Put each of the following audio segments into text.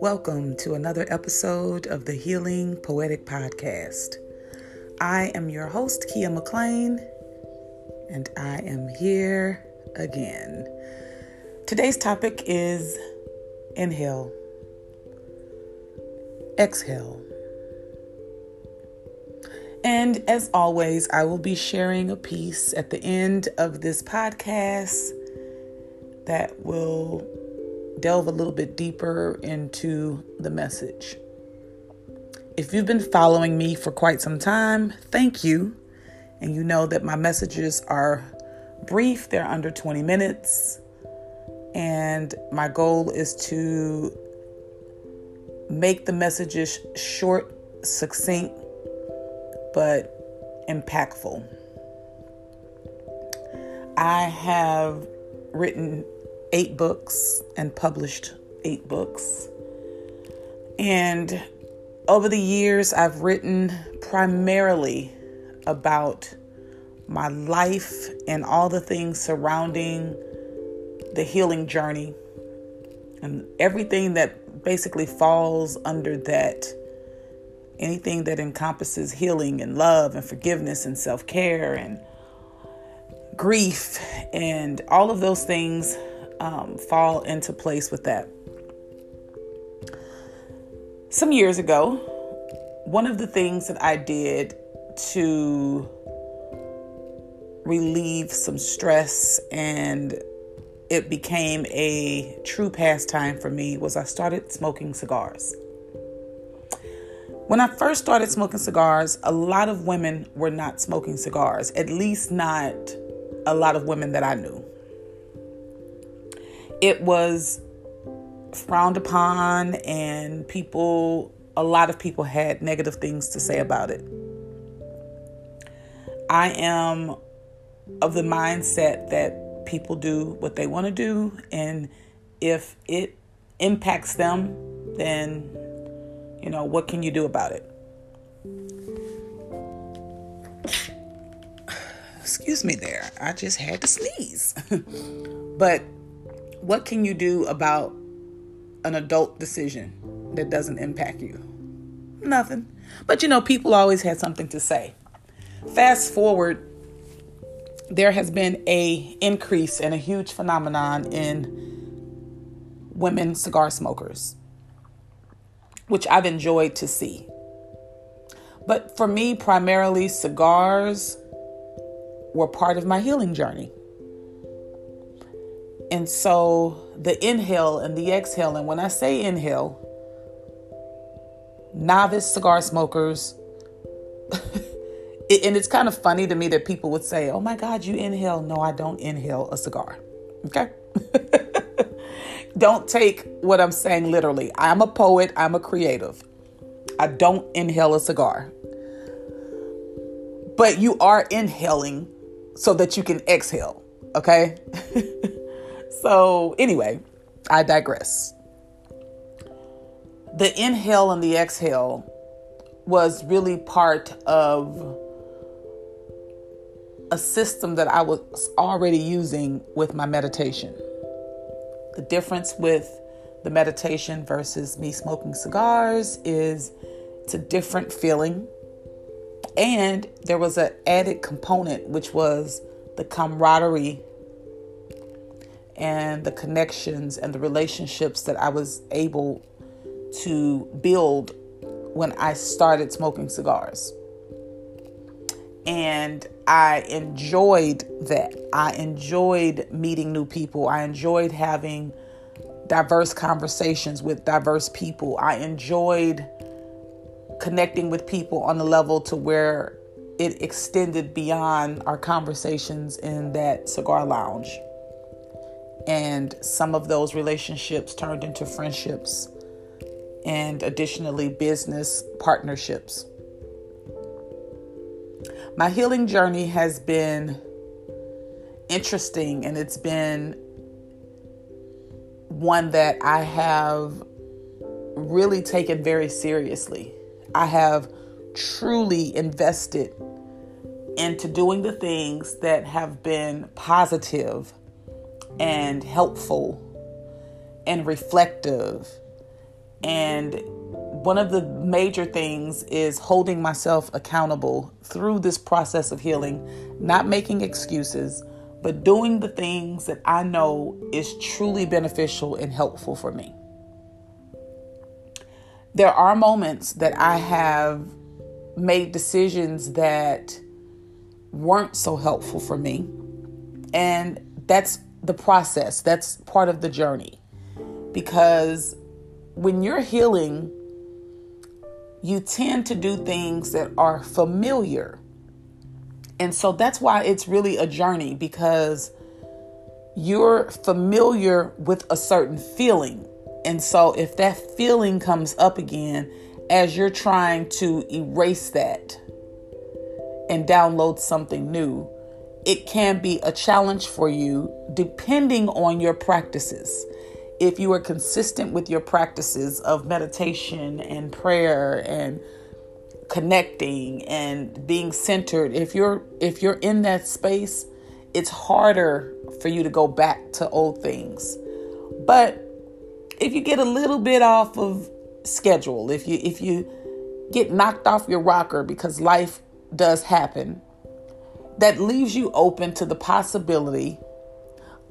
Welcome to another episode of the Healing Poetic Podcast. I am your host, Keya McLean, and I am here again. Today's topic is inhale, exhale. And as always, I will be sharing a piece at the end of this podcast that will delve a little bit deeper into the message. If you've been following me for quite some time, thank you. And you know that my messages are brief, they're under 20 minutes. And my goal is to make the messages short, succinct, but impactful. I have written eight books and published eight books. And over the years, I've written primarily about my life and all the things surrounding the healing journey and everything that basically falls under that anything that encompasses healing and love and forgiveness and self-care and grief and all of those things um, fall into place with that. Some years ago, one of the things that I did to relieve some stress and it became a true pastime for me was I started smoking cigars. When I first started smoking cigars, a lot of women were not smoking cigars, at least not a lot of women that I knew it was frowned upon and people a lot of people had negative things to say about it. I am of the mindset that people do what they want to do and if it impacts them then you know what can you do about it? Excuse me there. I just had to sneeze. but what can you do about an adult decision that doesn't impact you? Nothing. But you know, people always had something to say. Fast forward, there has been a increase and a huge phenomenon in women cigar smokers, which I've enjoyed to see. But for me, primarily, cigars were part of my healing journey. And so the inhale and the exhale, and when I say inhale, novice cigar smokers, and it's kind of funny to me that people would say, Oh my God, you inhale. No, I don't inhale a cigar. Okay? don't take what I'm saying literally. I'm a poet, I'm a creative. I don't inhale a cigar. But you are inhaling so that you can exhale. Okay? So, anyway, I digress. The inhale and the exhale was really part of a system that I was already using with my meditation. The difference with the meditation versus me smoking cigars is it's a different feeling. And there was an added component, which was the camaraderie and the connections and the relationships that I was able to build when I started smoking cigars. And I enjoyed that. I enjoyed meeting new people. I enjoyed having diverse conversations with diverse people. I enjoyed connecting with people on the level to where it extended beyond our conversations in that cigar lounge. And some of those relationships turned into friendships and additionally business partnerships. My healing journey has been interesting and it's been one that I have really taken very seriously. I have truly invested into doing the things that have been positive and helpful and reflective. And one of the major things is holding myself accountable through this process of healing, not making excuses, but doing the things that I know is truly beneficial and helpful for me. There are moments that I have made decisions that weren't so helpful for me. And that's the process, that's part of the journey. Because when you're healing, you tend to do things that are familiar. And so that's why it's really a journey because you're familiar with a certain feeling. And so if that feeling comes up again as you're trying to erase that and download something new, it can be a challenge for you depending on your practices. If you are consistent with your practices of meditation and prayer and connecting and being centered, if you're if you're in that space, it's harder for you to go back to old things. But if you get a little bit off of schedule, if you if you get knocked off your rocker because life does happen, that leaves you open to the possibility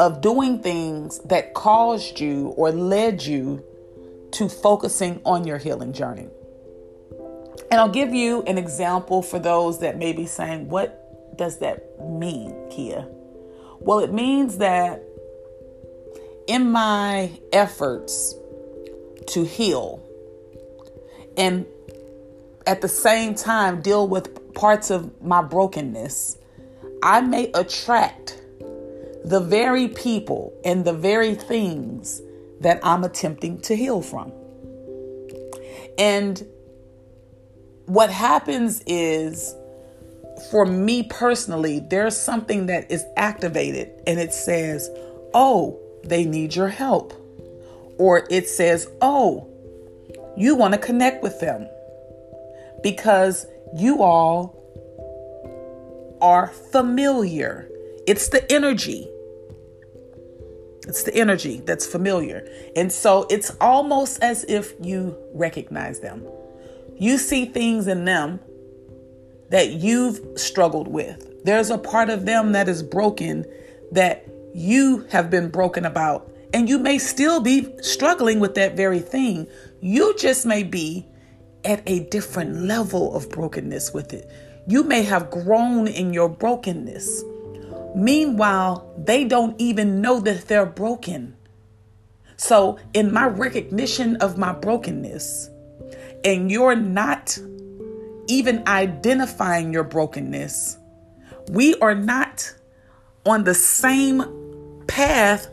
of doing things that caused you or led you to focusing on your healing journey. And I'll give you an example for those that may be saying, What does that mean, Keya? Well, it means that in my efforts to heal and at the same time deal with parts of my brokenness, I may attract the very people and the very things that I'm attempting to heal from. And what happens is, for me personally, there's something that is activated and it says, Oh, they need your help. Or it says, Oh, you want to connect with them because you all are familiar. It's the energy. It's the energy that's familiar. And so it's almost as if you recognize them. You see things in them that you've struggled with. There's a part of them that is broken that you have been broken about. And you may still be struggling with that very thing. You just may be at a different level of brokenness with it. You may have grown in your brokenness. Meanwhile, they don't even know that they're broken. So, in my recognition of my brokenness, and you're not even identifying your brokenness, we are not on the same path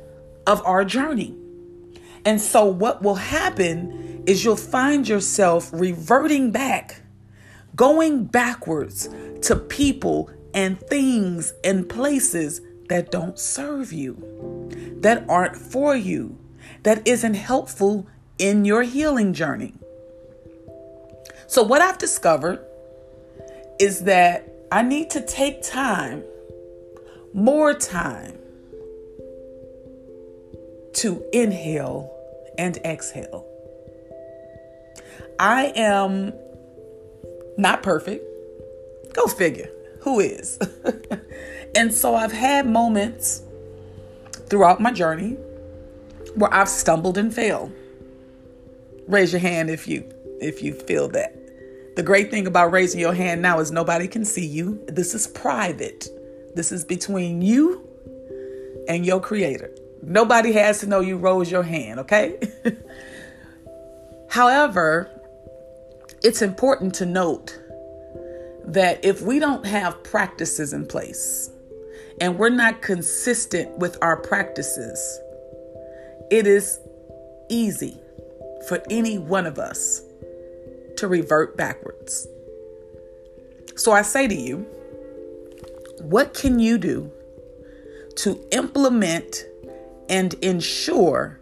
of our journey. And so, what will happen is you'll find yourself reverting back, going backwards to people and things and places that don't serve you, that aren't for you, that isn't helpful in your healing journey. So, what I've discovered is that I need to take time, more time, to inhale and exhale. I am not perfect. Go figure. Who is? and so I've had moments throughout my journey where I've stumbled and failed. Raise your hand if you if you feel that. The great thing about raising your hand now is nobody can see you. This is private. This is between you and your creator. Nobody has to know you rose your hand, okay? However, it's important to note that if we don't have practices in place and we're not consistent with our practices, it is easy for any one of us to revert backwards. So I say to you, what can you do to implement and ensure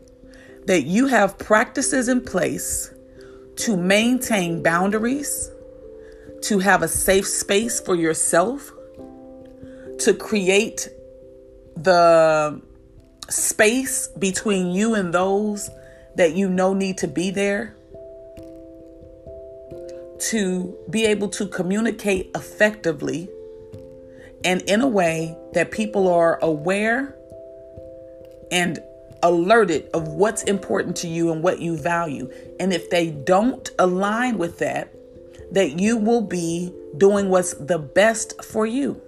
that you have practices in place to maintain boundaries, to have a safe space for yourself, to create the space between you and those that you know need to be there to be able to communicate effectively and in a way that people are aware and alerted of what's important to you and what you value. And if they don't align with that, that you will be doing what's the best for you.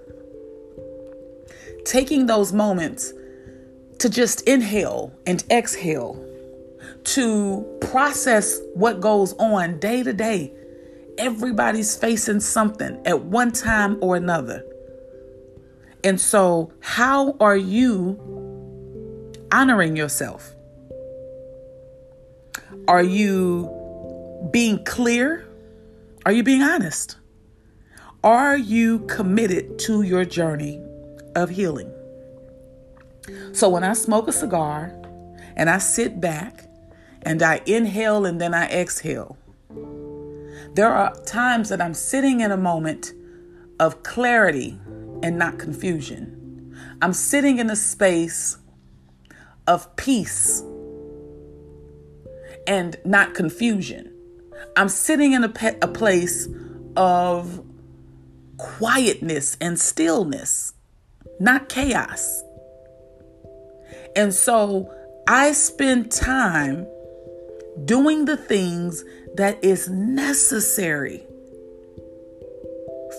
Taking those moments to just inhale and exhale, to process what goes on day to day. Everybody's facing something at one time or another. And so, how are you honoring yourself? Are you being clear? Are you being honest? Are you committed to your journey of healing? So when I smoke a cigar and I sit back and I inhale and then I exhale, there are times that I'm sitting in a moment of clarity and not confusion. I'm sitting in a space of peace and not confusion. I'm sitting in a, pe- a place of quietness and stillness, not chaos. And so I spend time doing the things that is necessary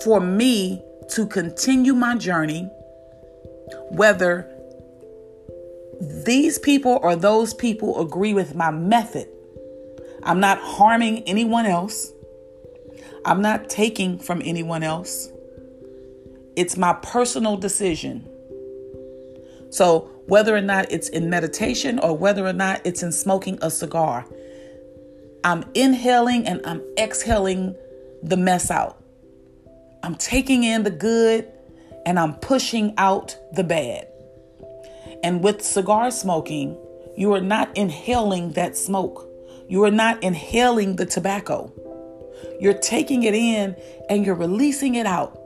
for me to continue my journey, whether these people or those people agree with my method. I'm not harming anyone else. I'm not taking from anyone else. It's my personal decision. So, whether or not it's in meditation or whether or not it's in smoking a cigar, I'm inhaling and I'm exhaling the mess out. I'm taking in the good and I'm pushing out the bad. And with cigar smoking, you are not inhaling that smoke. You are not inhaling the tobacco. You're taking it in and you're releasing it out.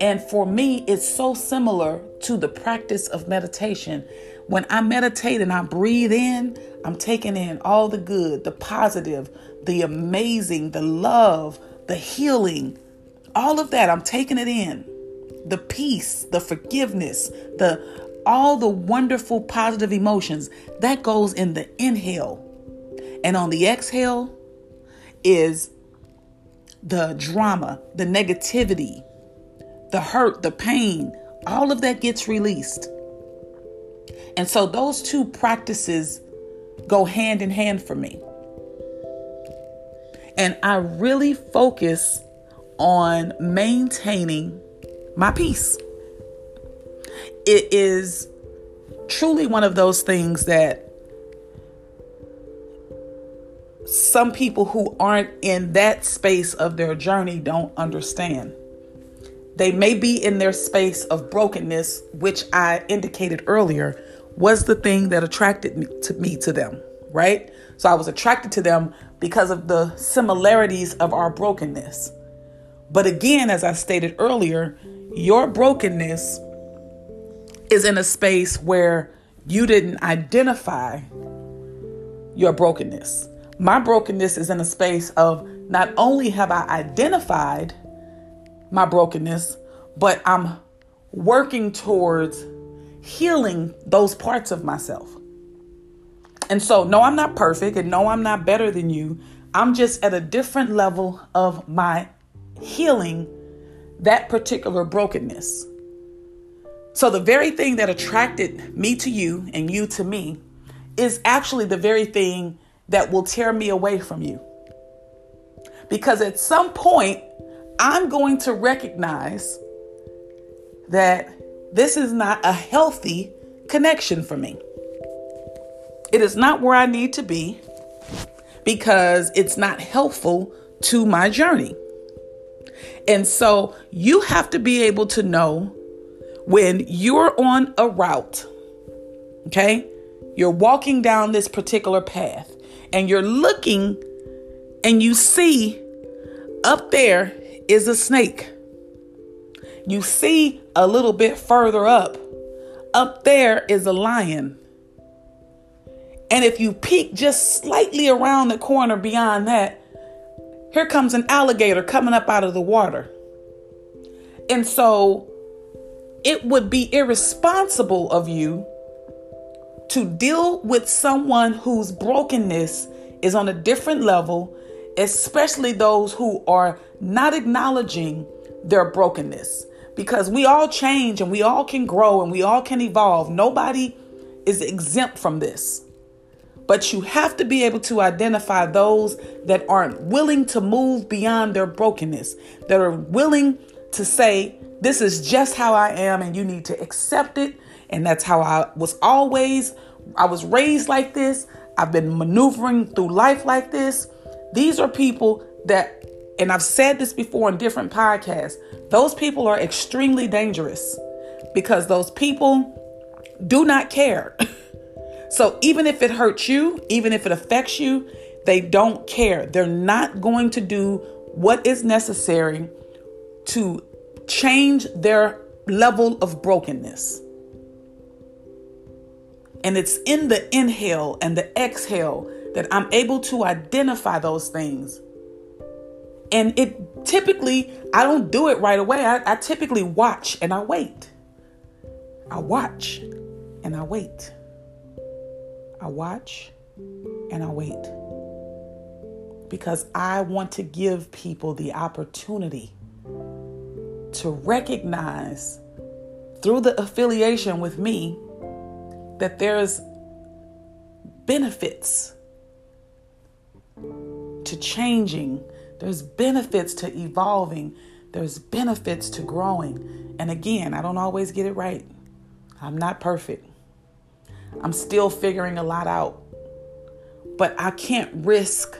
And for me, it's so similar to the practice of meditation. When I meditate and I breathe in, I'm taking in all the good, the positive, the amazing, the love, the healing, all of that. I'm taking it in. The peace, the forgiveness, the all the wonderful positive emotions that goes in the inhale. And on the exhale is the drama, the negativity, the hurt, the pain, all of that gets released. And so those two practices go hand in hand for me. And I really focus on maintaining my peace. It is truly one of those things that some people who aren't in that space of their journey don't understand. They may be in their space of brokenness, which I indicated earlier was the thing that attracted me to me to them, right? So I was attracted to them because of the similarities of our brokenness. But again, as I stated earlier, your brokenness is in a space where you didn't identify your brokenness. My brokenness is in a space of not only have I identified my brokenness, but I'm working towards healing those parts of myself. And so, no, I'm not perfect, and no, I'm not better than you. I'm just at a different level of my healing that particular brokenness. So, the very thing that attracted me to you and you to me is actually the very thing that will tear me away from you. Because at some point, I'm going to recognize that this is not a healthy connection for me. It is not where I need to be because it's not helpful to my journey. And so you have to be able to know when you're on a route, okay? You're walking down this particular path and you're looking and you see up there is a snake. You see a little bit further up up there is a lion. And if you peek just slightly around the corner beyond that, here comes an alligator coming up out of the water. And so it would be irresponsible of you to deal with someone whose brokenness is on a different level, especially those who are not acknowledging their brokenness. Because we all change and we all can grow and we all can evolve. Nobody is exempt from this. But you have to be able to identify those that aren't willing to move beyond their brokenness, that are willing to say, This is just how I am, and you need to accept it. And that's how I was always. I was raised like this. I've been maneuvering through life like this. These are people that, and I've said this before in different podcasts, those people are extremely dangerous because those people do not care. so even if it hurts you, even if it affects you, they don't care. They're not going to do what is necessary to change their level of brokenness. And it's in the inhale and the exhale that I'm able to identify those things. And it typically, I don't do it right away. I, I typically watch and I wait. I watch and I wait. I watch and I wait. Because I want to give people the opportunity to recognize through the affiliation with me that there's benefits to changing, there's benefits to evolving, there's benefits to growing. And again, I don't always get it right. I'm not perfect. I'm still figuring a lot out. But I can't risk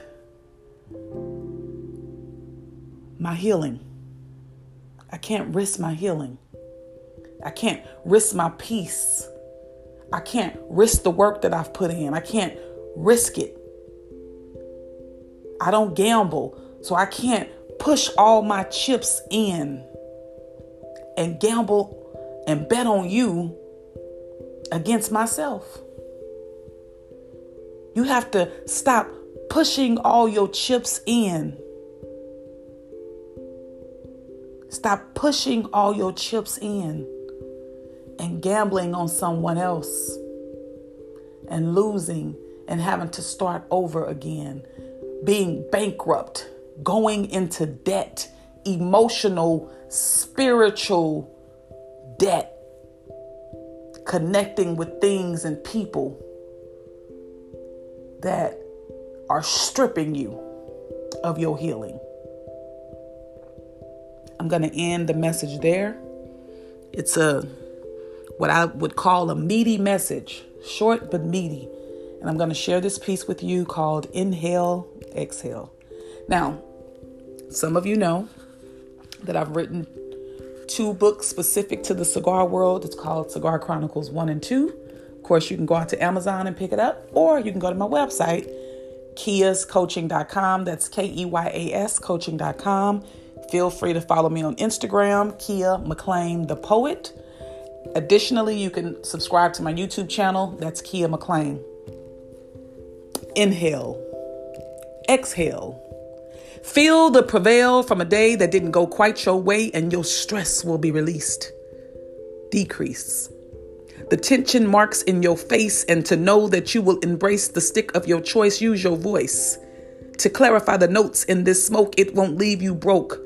my healing. I can't risk my healing. I can't risk my peace. I can't risk the work that I've put in. I can't risk it. I don't gamble, so I can't push all my chips in and gamble and bet on you against myself. You have to stop pushing all your chips in. Stop pushing all your chips in and gambling on someone else and losing and having to start over again, being bankrupt, going into debt, emotional, spiritual debt, connecting with things and people that are stripping you of your healing. I'm going to end the message there. It's a what I would call a meaty message, short but meaty. And I'm going to share this piece with you called Inhale, Exhale. Now, some of you know that I've written two books specific to the cigar world. It's called Cigar Chronicles 1 and 2. Of course, you can go out to Amazon and pick it up, or you can go to my website, keyascoaching.com. That's K E Y A S coaching.com. Feel free to follow me on Instagram, Keya McLean the Poet. Additionally, you can subscribe to my YouTube channel. That's Keya McLean. Inhale, exhale. Feel the prevail from a day that didn't go quite your way, and your stress will be released. Decrease. The tension marks in your face, and to know that you will embrace the stick of your choice, use your voice. To clarify the notes in this smoke, it won't leave you broke.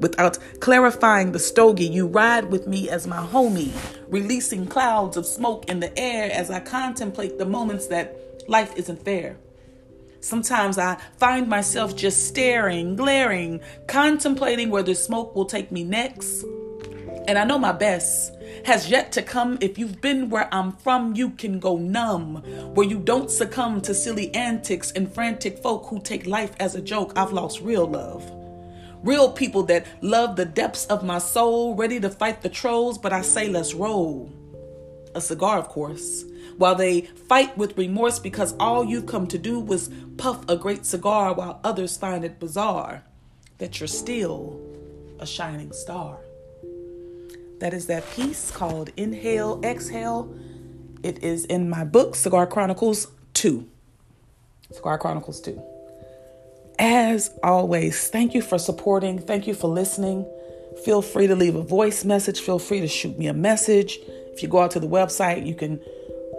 Without clarifying the stogie, you ride with me as my homie, releasing clouds of smoke in the air as I contemplate the moments that life isn't fair. Sometimes I find myself just staring, glaring, contemplating where the smoke will take me next. And I know my best has yet to come. If you've been where I'm from, you can go numb, where you don't succumb to silly antics and frantic folk who take life as a joke. I've lost real love. Real people that love the depths of my soul, ready to fight the trolls, but I say let's roll. A cigar, of course. While they fight with remorse because all you've come to do was puff a great cigar while others find it bizarre that you're still a shining star. That is that piece called Inhale, Exhale. It is in my book, Cigar Chronicles 2. Cigar Chronicles 2. As always, thank you for supporting. Thank you for listening. Feel free to leave a voice message. Feel free to shoot me a message. If you go out to the website, you can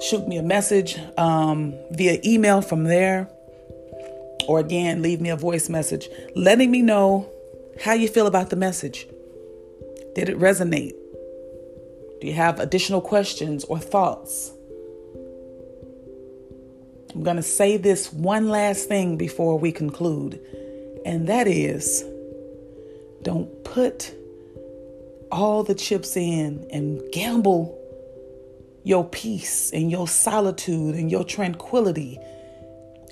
shoot me a message um, via email from there. Or again, leave me a voice message letting me know how you feel about the message. Did it resonate? Do you have additional questions or thoughts? I'm going to say this one last thing before we conclude, and that is don't put all the chips in and gamble your peace and your solitude and your tranquility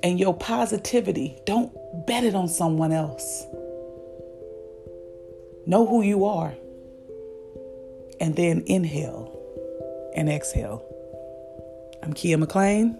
and your positivity. Don't bet it on someone else. Know who you are. And then inhale and exhale. I'm Keya McLean.